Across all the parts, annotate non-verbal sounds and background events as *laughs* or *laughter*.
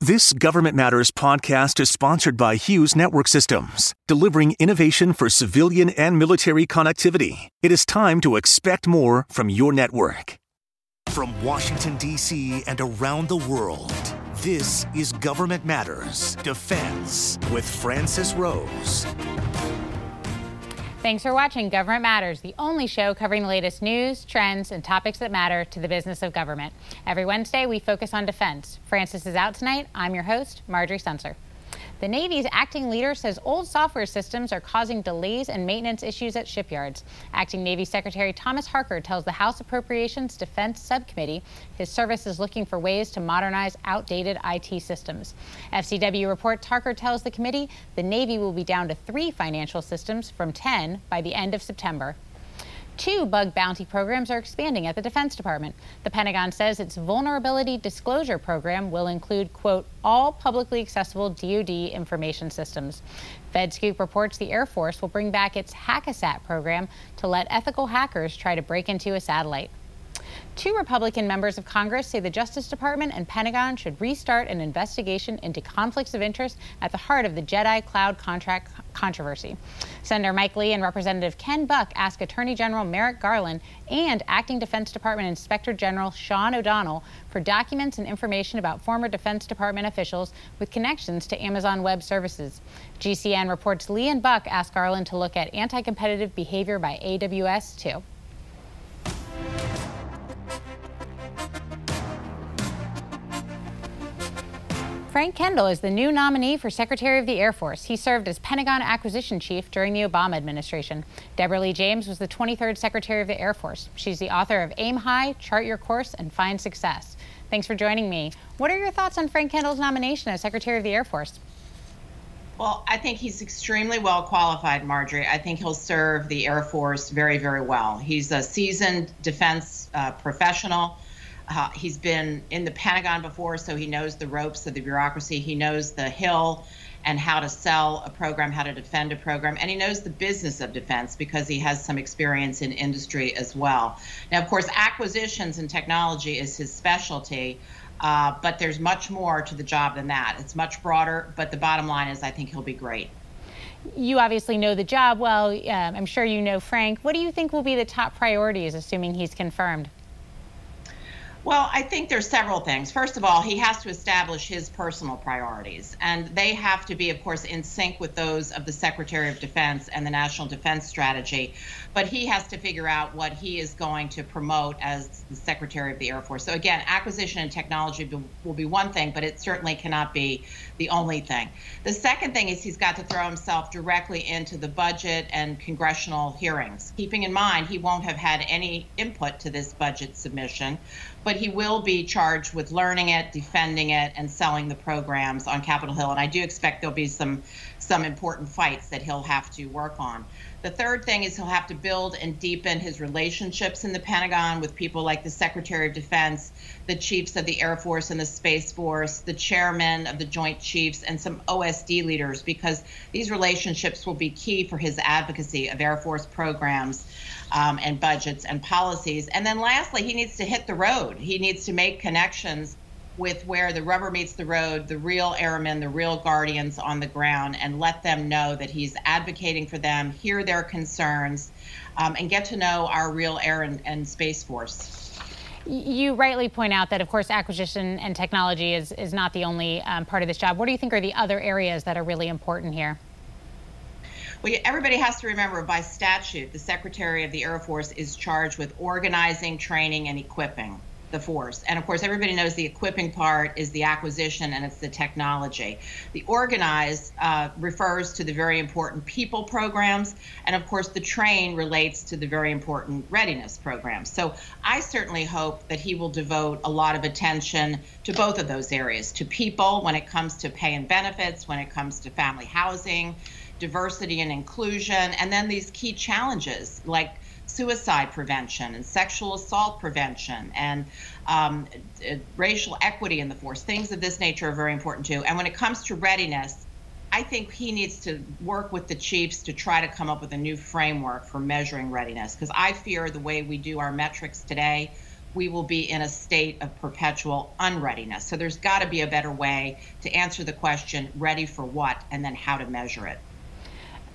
This Government Matters podcast is sponsored by Hughes Network Systems, delivering innovation for civilian and military connectivity. It is time to expect more from your network. From Washington, D.C. and around the world, this is Government Matters Defense with Francis Rose. Thanks for watching Government Matters, the only show covering the latest news, trends, and topics that matter to the business of government. Every Wednesday, we focus on defense. Francis is out tonight. I'm your host, Marjorie Censer. The Navy's acting leader says old software systems are causing delays and maintenance issues at shipyards. Acting Navy Secretary Thomas Harker tells the House Appropriations Defense Subcommittee his service is looking for ways to modernize outdated IT systems. FCW reports Harker tells the committee the Navy will be down to three financial systems from 10 by the end of September. Two bug bounty programs are expanding at the Defense Department. The Pentagon says its vulnerability disclosure program will include, quote, all publicly accessible DoD information systems. FedScoop reports the Air Force will bring back its Hack-A-Sat program to let ethical hackers try to break into a satellite. Two Republican members of Congress say the Justice Department and Pentagon should restart an investigation into conflicts of interest at the heart of the JEDI cloud contract controversy. Senator Mike Lee and Representative Ken Buck ask Attorney General Merrick Garland and Acting Defense Department Inspector General Sean O'Donnell for documents and information about former Defense Department officials with connections to Amazon Web Services. GCN reports Lee and Buck ask Garland to look at anti competitive behavior by AWS, too. Frank Kendall is the new nominee for Secretary of the Air Force. He served as Pentagon Acquisition Chief during the Obama administration. Deborah Lee James was the 23rd Secretary of the Air Force. She's the author of Aim High, Chart Your Course, and Find Success. Thanks for joining me. What are your thoughts on Frank Kendall's nomination as Secretary of the Air Force? Well, I think he's extremely well qualified, Marjorie. I think he'll serve the Air Force very, very well. He's a seasoned defense uh, professional. Uh, he's been in the Pentagon before, so he knows the ropes of the bureaucracy. He knows the Hill and how to sell a program, how to defend a program, and he knows the business of defense because he has some experience in industry as well. Now, of course, acquisitions and technology is his specialty. Uh, but there's much more to the job than that. It's much broader, but the bottom line is I think he'll be great. You obviously know the job well. Um, I'm sure you know Frank. What do you think will be the top priorities, assuming he's confirmed? Well, I think there's several things. First of all, he has to establish his personal priorities, and they have to be, of course, in sync with those of the Secretary of Defense and the National Defense Strategy. But he has to figure out what he is going to promote as the Secretary of the Air Force. So, again, acquisition and technology will be one thing, but it certainly cannot be the only thing. The second thing is he's got to throw himself directly into the budget and congressional hearings, keeping in mind he won't have had any input to this budget submission but he will be charged with learning it, defending it, and selling the programs on Capitol Hill. And I do expect there'll be some some important fights that he'll have to work on. The third thing is he'll have to build and deepen his relationships in the Pentagon with people like the Secretary of Defense, the chiefs of the Air Force and the Space Force, the chairman of the Joint Chiefs, and some OSD leaders, because these relationships will be key for his advocacy of Air Force programs um, and budgets and policies. And then lastly, he needs to hit the road. He needs to make connections with where the rubber meets the road, the real airmen, the real guardians on the ground, and let them know that he's advocating for them, hear their concerns, um, and get to know our real air and, and space force. You rightly point out that, of course, acquisition and technology is, is not the only um, part of this job. What do you think are the other areas that are really important here? Well, everybody has to remember by statute, the Secretary of the Air Force is charged with organizing, training, and equipping the force. And of course, everybody knows the equipping part is the acquisition and it's the technology. The organize uh, refers to the very important people programs. And of course, the train relates to the very important readiness programs. So I certainly hope that he will devote a lot of attention to both of those areas to people when it comes to pay and benefits, when it comes to family housing diversity and inclusion, and then these key challenges like suicide prevention and sexual assault prevention and um, racial equity in the force. Things of this nature are very important too. And when it comes to readiness, I think he needs to work with the chiefs to try to come up with a new framework for measuring readiness because I fear the way we do our metrics today we will be in a state of perpetual unreadiness. So there's got to be a better way to answer the question ready for what and then how to measure it.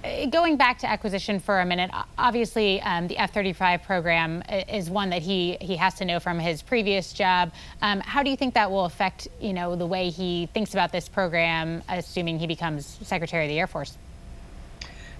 Uh, going back to acquisition for a minute, obviously um, the F-35 program is one that he he has to know from his previous job. Um, how do you think that will affect you know the way he thinks about this program, assuming he becomes Secretary of the Air Force?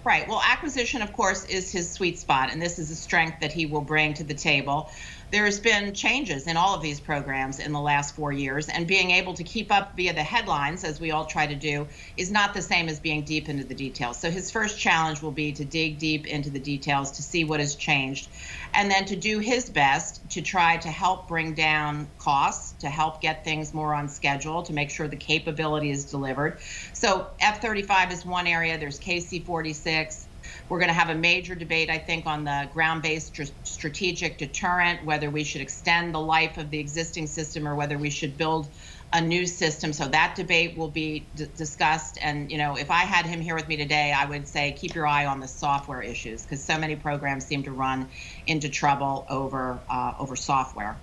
Right. Well, acquisition, of course, is his sweet spot, and this is a strength that he will bring to the table there's been changes in all of these programs in the last four years, and being able to keep up via the headlines, as we all try to do, is not the same as being deep into the details. So his first challenge will be to dig deep into the details to see what has changed, and then to do his best to try to help bring down costs, to help get things more on schedule, to make sure the capability is delivered. So F 35 is one area, there's KC 46. We're going to have a major debate, I think, on the ground based tr- strategic deterrent, whether we should extend the life of the existing system or whether we should build a new system. So that debate will be d- discussed. And, you know, if I had him here with me today, I would say keep your eye on the software issues because so many programs seem to run into trouble over, uh, over software.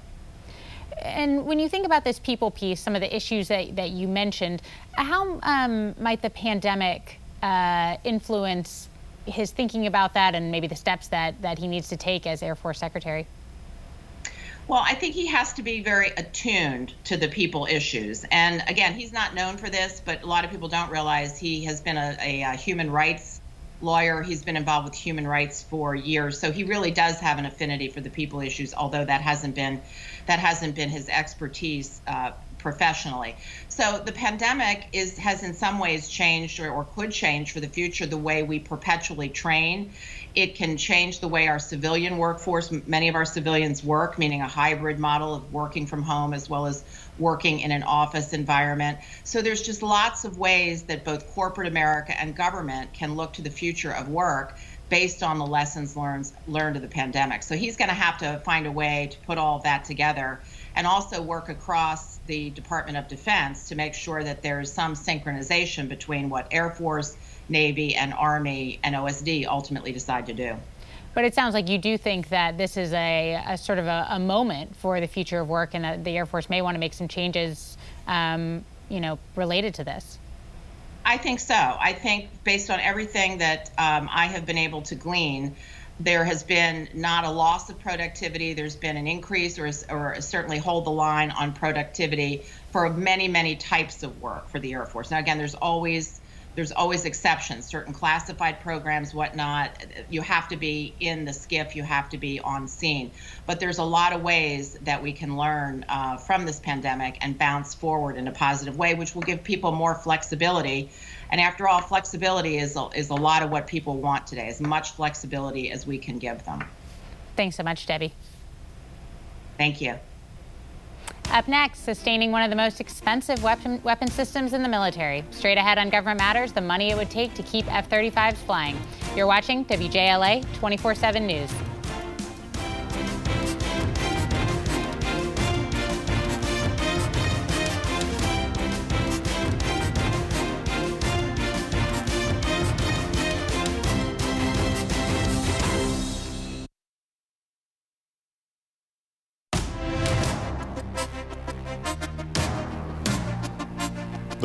And when you think about this people piece, some of the issues that, that you mentioned, how um, might the pandemic uh, influence his thinking about that and maybe the steps that, that he needs to take as Air Force Secretary? Well, I think he has to be very attuned to the people issues. And again, he's not known for this, but a lot of people don't realize he has been a, a, a human rights lawyer. He's been involved with human rights for years, so he really does have an affinity for the people issues. Although that hasn't been that hasn't been his expertise uh, professionally. So the pandemic is has in some ways changed or, or could change for the future the way we perpetually train. It can change the way our civilian workforce, many of our civilians work, meaning a hybrid model of working from home as well as working in an office environment. So there's just lots of ways that both corporate America and government can look to the future of work based on the lessons learned learned of the pandemic. So he's going to have to find a way to put all that together and also work across the Department of Defense to make sure that there's some synchronization between what Air Force, Navy, and Army and OSD ultimately decide to do. But it sounds like you do think that this is a, a sort of a, a, moment for the future of work, and that the Air Force may want to make some changes, um, you know, related to this. I think so. I think based on everything that um, I have been able to glean, there has been not a loss of productivity. There's been an increase or, or certainly hold the line on productivity for many, many types of work for the Air Force. Now, again, there's always there's always exceptions. Certain classified programs, whatnot, you have to be in the SCIF, you have to be on scene. But there's a lot of ways that we can learn uh, from this pandemic and bounce forward in a positive way, which will give people more flexibility and after all, flexibility is a, is a lot of what people want today, as much flexibility as we can give them. Thanks so much, Debbie. Thank you. Up next, sustaining one of the most expensive weapon, weapon systems in the military. Straight ahead on Government Matters, the money it would take to keep F 35s flying. You're watching WJLA 24 7 News.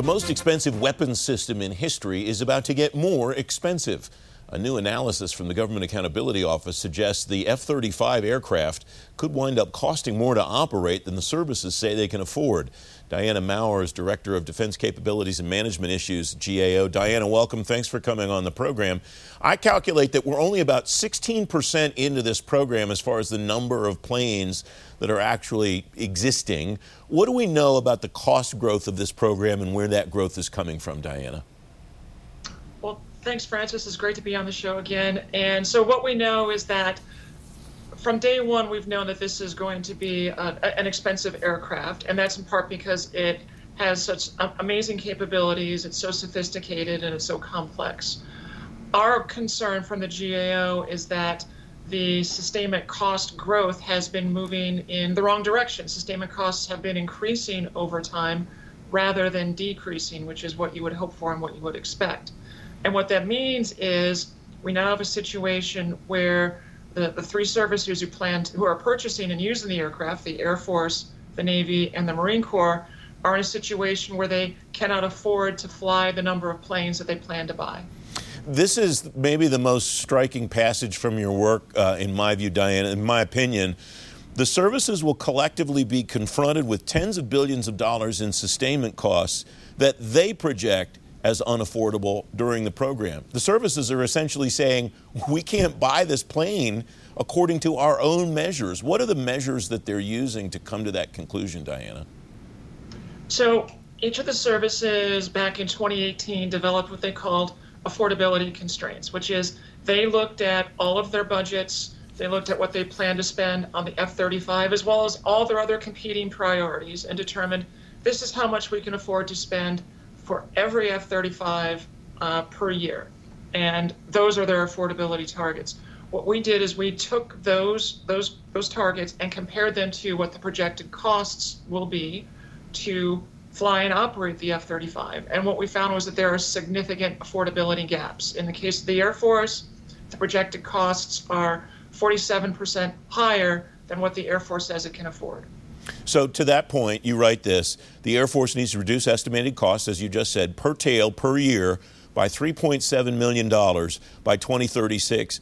The most expensive weapons system in history is about to get more expensive. A new analysis from the Government Accountability Office suggests the F 35 aircraft could wind up costing more to operate than the services say they can afford. Diana Maurer, Director of Defense Capabilities and Management Issues, GAO. Diana, welcome. Thanks for coming on the program. I calculate that we're only about 16% into this program as far as the number of planes that are actually existing. What do we know about the cost growth of this program and where that growth is coming from, Diana? Well, thanks, Francis. It's great to be on the show again. And so, what we know is that from day one, we've known that this is going to be a, an expensive aircraft, and that's in part because it has such amazing capabilities, it's so sophisticated, and it's so complex. Our concern from the GAO is that the sustainment cost growth has been moving in the wrong direction. Sustainment costs have been increasing over time rather than decreasing, which is what you would hope for and what you would expect. And what that means is we now have a situation where the, the three services who plan who are purchasing and using the aircraft, the Air Force, the Navy, and the Marine Corps, are in a situation where they cannot afford to fly the number of planes that they plan to buy. This is maybe the most striking passage from your work, uh, in my view, Diana. In my opinion, the services will collectively be confronted with tens of billions of dollars in sustainment costs that they project as unaffordable during the program. The services are essentially saying, we can't buy this plane according to our own measures. What are the measures that they're using to come to that conclusion, Diana? So, each of the services back in 2018 developed what they called affordability constraints, which is they looked at all of their budgets, they looked at what they planned to spend on the F 35, as well as all their other competing priorities, and determined this is how much we can afford to spend for every F 35 uh, per year. And those are their affordability targets. What we did is we took those, those, those targets and compared them to what the projected costs will be to fly and operate the F 35. And what we found was that there are significant affordability gaps. In the case of the Air Force, the projected costs are 47% higher than what the Air Force says it can afford. So, to that point, you write this the Air Force needs to reduce estimated costs, as you just said, per tail per year by $3.7 million by 2036.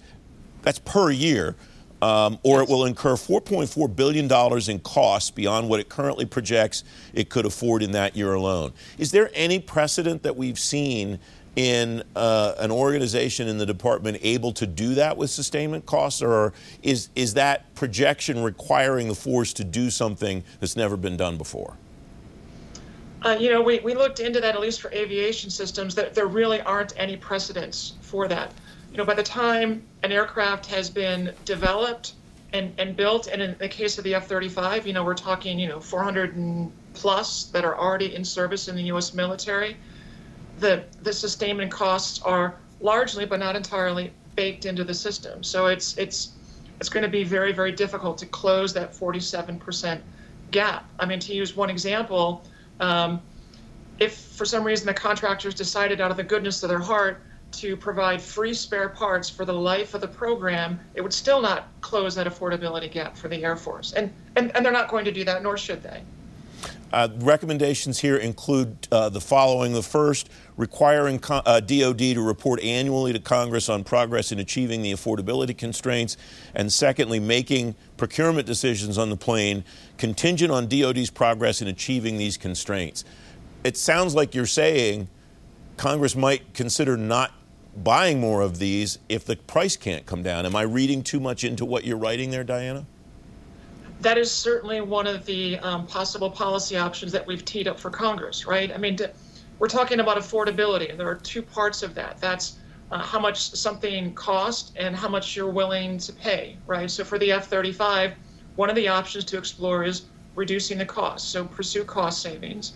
That's per year. Um, or it will incur $4.4 billion in costs beyond what it currently projects it could afford in that year alone. Is there any precedent that we've seen in uh, an organization in the department able to do that with sustainment costs, or is, is that projection requiring the force to do something that's never been done before? Uh, you know, we, we looked into that, at least for aviation systems, that there really aren't any precedents for that you know, by the time an aircraft has been developed and, and built, and in the case of the F-35, you know, we're talking, you know, 400 and plus that are already in service in the U.S. military. The the sustainment costs are largely, but not entirely, baked into the system. So it's it's it's going to be very very difficult to close that 47% gap. I mean, to use one example, um, if for some reason the contractors decided out of the goodness of their heart to provide free spare parts for the life of the program, it would still not close that affordability gap for the Air Force. And, and, and they're not going to do that, nor should they. Uh, recommendations here include uh, the following. The first, requiring co- uh, DoD to report annually to Congress on progress in achieving the affordability constraints. And secondly, making procurement decisions on the plane contingent on DoD's progress in achieving these constraints. It sounds like you're saying Congress might consider not buying more of these if the price can't come down. Am I reading too much into what you're writing there, Diana? That is certainly one of the um, possible policy options that we've teed up for Congress, right? I mean, we're talking about affordability, and there are two parts of that. That's uh, how much something costs and how much you're willing to pay, right? So for the F 35, one of the options to explore is reducing the cost, so pursue cost savings.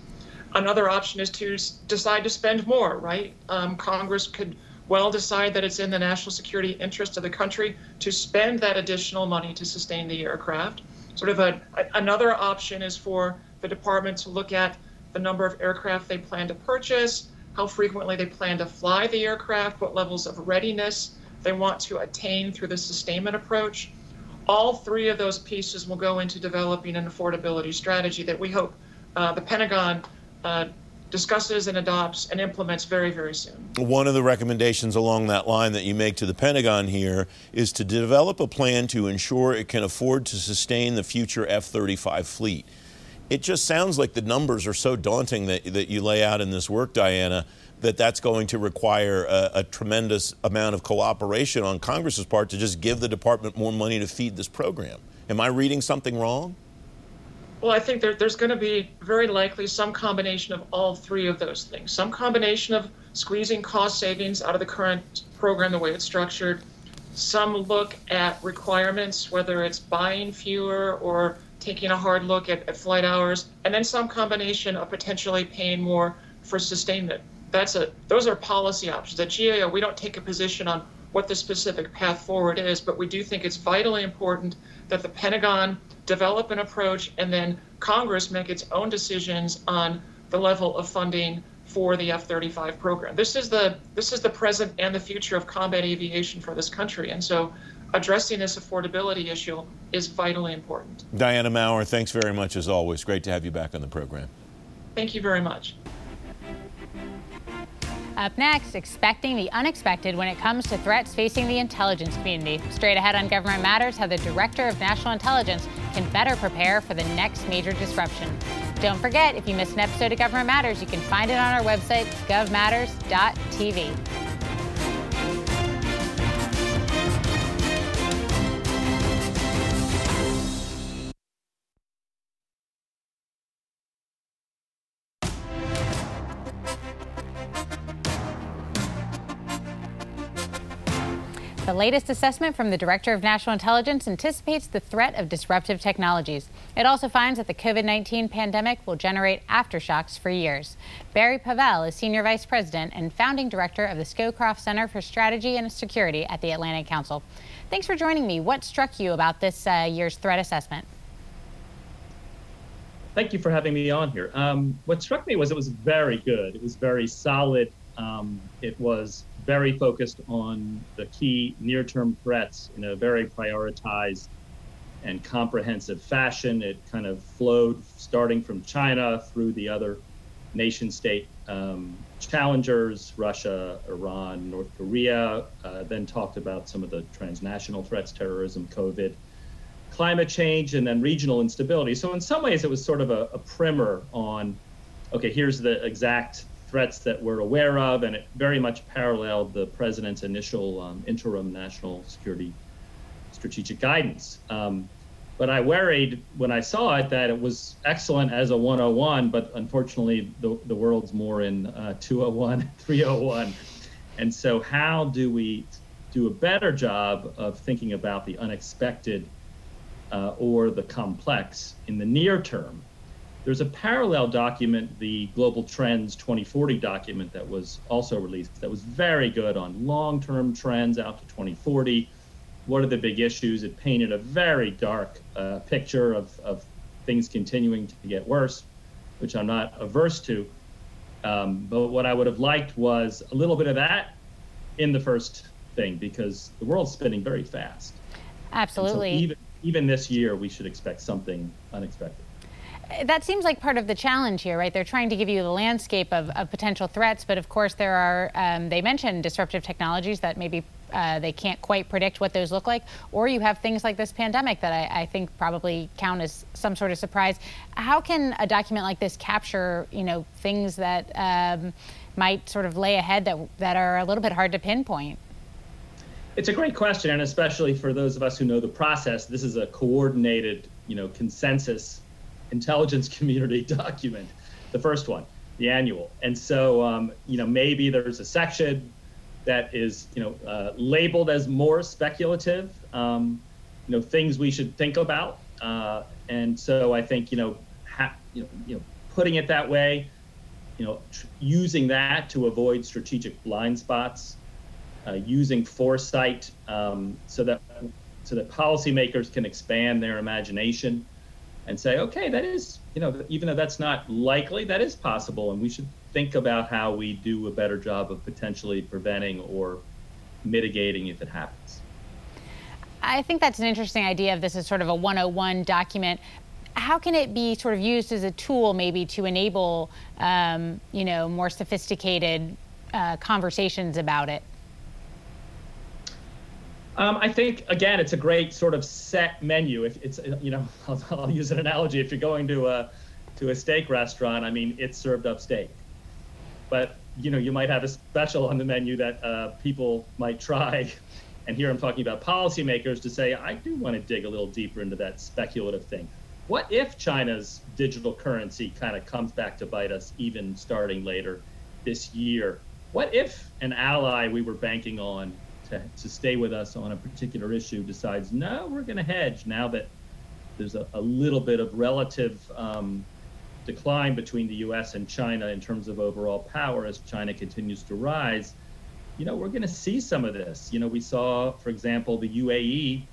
Another option is to decide to spend more, right? Um, Congress could well decide that it's in the national security interest of the country to spend that additional money to sustain the aircraft. Sort of a, a, another option is for the department to look at the number of aircraft they plan to purchase, how frequently they plan to fly the aircraft, what levels of readiness they want to attain through the sustainment approach. All three of those pieces will go into developing an affordability strategy that we hope uh, the Pentagon uh, discusses and adopts and implements very, very soon. One of the recommendations along that line that you make to the Pentagon here is to develop a plan to ensure it can afford to sustain the future F 35 fleet. It just sounds like the numbers are so daunting that, that you lay out in this work, Diana, that that's going to require a, a tremendous amount of cooperation on Congress's part to just give the department more money to feed this program. Am I reading something wrong? Well, I think there, there's going to be very likely some combination of all three of those things. Some combination of squeezing cost savings out of the current program the way it's structured. Some look at requirements, whether it's buying fewer or taking a hard look at, at flight hours, and then some combination of potentially paying more for sustainment. That's a those are policy options. At GAO, we don't take a position on what the specific path forward is, but we do think it's vitally important that the Pentagon develop an approach, and then Congress make its own decisions on the level of funding for the F-35 program. This is the this is the present and the future of combat aviation for this country, and so addressing this affordability issue is vitally important. Diana Maurer, thanks very much as always. Great to have you back on the program. Thank you very much. Up next, expecting the unexpected when it comes to threats facing the intelligence community. Straight ahead on Government Matters, how the Director of National Intelligence can better prepare for the next major disruption. Don't forget, if you missed an episode of Government Matters, you can find it on our website, govmatters.tv. latest assessment from the Director of National Intelligence anticipates the threat of disruptive technologies. It also finds that the COVID 19 pandemic will generate aftershocks for years. Barry Pavel is Senior Vice President and Founding Director of the Scowcroft Center for Strategy and Security at the Atlantic Council. Thanks for joining me. What struck you about this uh, year's threat assessment? Thank you for having me on here. Um, what struck me was it was very good. It was very solid. Um, it was very focused on the key near term threats in a very prioritized and comprehensive fashion. It kind of flowed starting from China through the other nation state um, challengers Russia, Iran, North Korea, uh, then talked about some of the transnational threats, terrorism, COVID, climate change, and then regional instability. So, in some ways, it was sort of a, a primer on okay, here's the exact threats that we're aware of, and it very much paralleled the president's initial um, interim national security strategic guidance. Um, but I worried when I saw it that it was excellent as a 101, but unfortunately the, the world's more in uh, 201, 301. And so, how do we do a better job of thinking about the unexpected uh, or the complex in the near term there's a parallel document, the Global Trends 2040 document that was also released that was very good on long term trends out to 2040. What are the big issues? It painted a very dark uh, picture of, of things continuing to get worse, which I'm not averse to. Um, but what I would have liked was a little bit of that in the first thing because the world's spinning very fast. Absolutely. So even, even this year, we should expect something unexpected that seems like part of the challenge here, right? They're trying to give you the landscape of, of potential threats, but of course there are, um, they mentioned disruptive technologies that maybe uh, they can't quite predict what those look like, or you have things like this pandemic that I, I, think probably count as some sort of surprise. How can a document like this capture, you know, things that um, might sort of lay ahead that that are a little bit hard to pinpoint? It's a great question, and especially for those of us who know the process, this is a coordinated, you know, consensus intelligence *laughs* community document, the first one, the annual. And so, um, you know, maybe there's a section that is, you know, uh, labeled as more speculative, um, you know, things we should think about. Uh, and so I think, you know, ha- you know, you know, putting it that way, you know, tr- using that to avoid strategic blind spots, uh, using foresight um, so that so that policymakers can expand their imagination and say, okay, that is, you know, even though that's not likely, that is possible, and we should think about how we do a better job of potentially preventing or mitigating if it happens. I think that's an interesting idea of this as sort of a 101 document. How can it be sort of used as a tool, maybe, to enable, um, you know, more sophisticated uh, conversations about it? Um, I think again, it's a great sort of set menu. If it's you know, *laughs* I'll, I'll, use an analogy. If you're going to a to a steak restaurant, I mean, it's served up steak, but you know, you might have a special on the menu that uh, people might try. *laughs* And here I'm talking about policymakers to say, I do want to dig a little deeper into that speculative thing. What if China's digital currency kind of comes back to bite us, even starting later this year? What if an ally we were banking on to, to stay with us on a particular issue decides, no, we're going to hedge now that there's a, a little bit of relative um, decline between the US and China in terms of overall power as China continues to rise, you know, we're going to see some of this. You know, we saw, for example, the UAE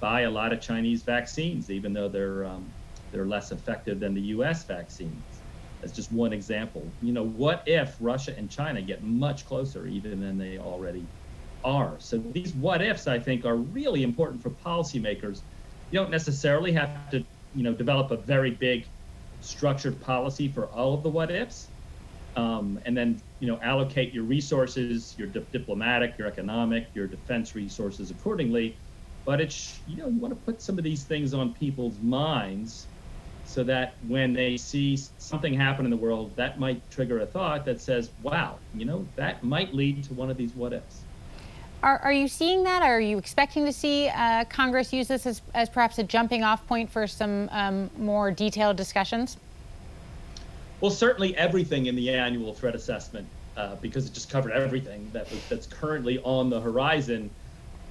buy a lot of Chinese vaccines, even though they're um, they're less effective than the U.S. vaccines. That's just one example. You know, what if Russia and China get much closer, even than they already are. So these what ifs, I think, are really important for policymakers. You don't necessarily have to, you know, develop a very big structured policy for all of the what ifs, um, and then you know allocate your resources, your di- diplomatic, your economic, your defense resources accordingly. But it's you know you want to put some of these things on people's minds so that when they see something happen in the world, that might trigger a thought that says, "Wow, you know that might lead to one of these what ifs." Are, are you seeing that? Are you expecting to see uh, Congress use this as, as perhaps a jumping off point for some um, more detailed discussions? Well, certainly everything in the annual threat assessment, uh, because it just covered everything that was, that's currently on the horizon.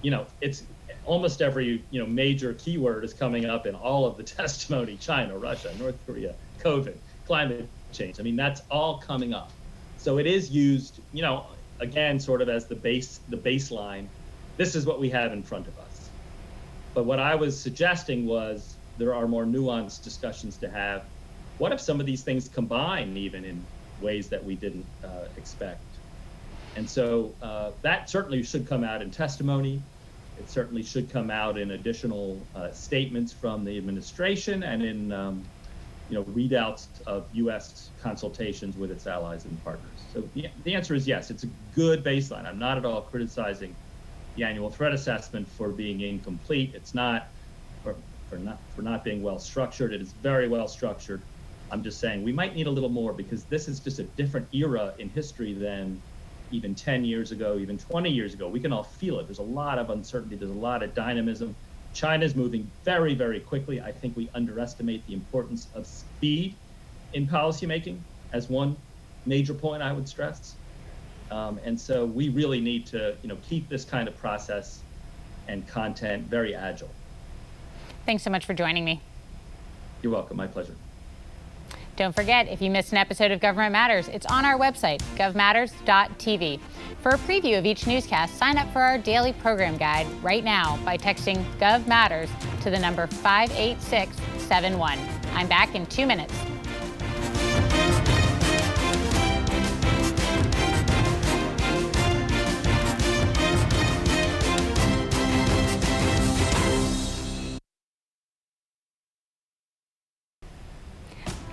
You know, it's almost every you know major keyword is coming up in all of the *laughs* testimony: China, Russia, North Korea, COVID, climate change. I mean, that's all coming up. So it is used, you know, again, sort of as the base, the baseline. This is what we have in front of us. But what I was suggesting was there are more nuanced discussions to have. What if some of these things combine even in ways that we didn't uh, expect? And so uh, that certainly should come out in testimony. It certainly should come out in additional uh, statements from the administration and in um, you know, readouts of U.S. consultations with its allies and partners. So the, the answer is yes, it's a good baseline. I'm not at all criticizing the annual threat assessment for being incomplete. It's not for, for not for not being well structured. It is very well structured. I'm just saying we might need a little more because this is just a different era in history than even 10 years ago, even 20 years ago. We can all feel it. There's a lot of uncertainty. There's a lot of dynamism. China is moving very, very quickly. I think we underestimate the importance of speed in policymaking as one major point I would stress. Um, and so we really need to, you know, keep this kind of process and content very agile. Thanks so much for joining me. You're welcome. My pleasure. Don't forget, if you missed an episode of Government Matters, it's on our website, govmatters.tv. For a preview of each newscast, sign up for our daily program guide right now by texting GovMatters to the number 58671. I'm back in two minutes.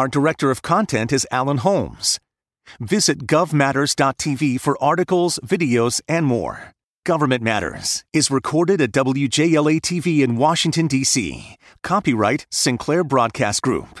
Our director of content is Alan Holmes. Visit govmatters.tv for articles, videos, and more. Government Matters is recorded at WJLA TV in Washington, D.C. Copyright Sinclair Broadcast Group.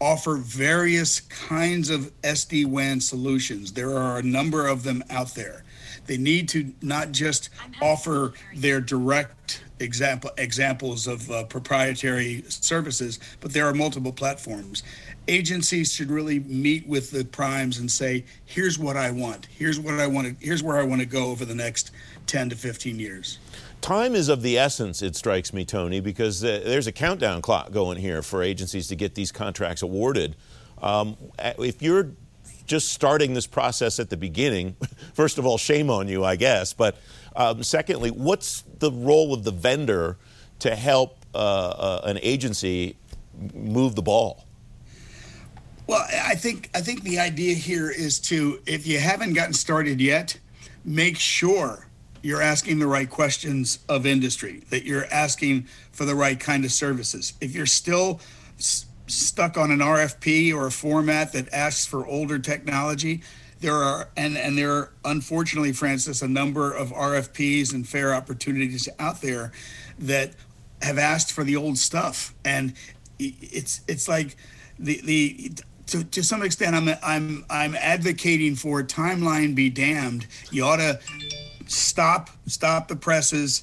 offer various kinds of SD WAN solutions. There are a number of them out there. They need to not just offer their direct example examples of uh, proprietary services, but there are multiple platforms. Agencies should really meet with the primes and say, "Here's what I want. Here's what I want to. Here's where I want to go over the next 10 to 15 years." Time is of the essence, it strikes me, Tony, because uh, there's a countdown clock going here for agencies to get these contracts awarded. Um, if you're just starting this process at the beginning, *laughs* first of all, shame on you, I guess. But um, secondly, what's the role of the vendor to help uh, uh, an agency move the ball? Well, I think I think the idea here is to, if you haven't gotten started yet, make sure you're asking the right questions of industry, that you're asking for the right kind of services. If you're still stuck on an RFP or a format that asks for older technology, there are and and there are unfortunately, Francis, a number of RFPs and fair opportunities out there that have asked for the old stuff, and it's it's like the the to, to some extent I'm I'm I'm advocating for timeline be damned. You ought to stop stop the presses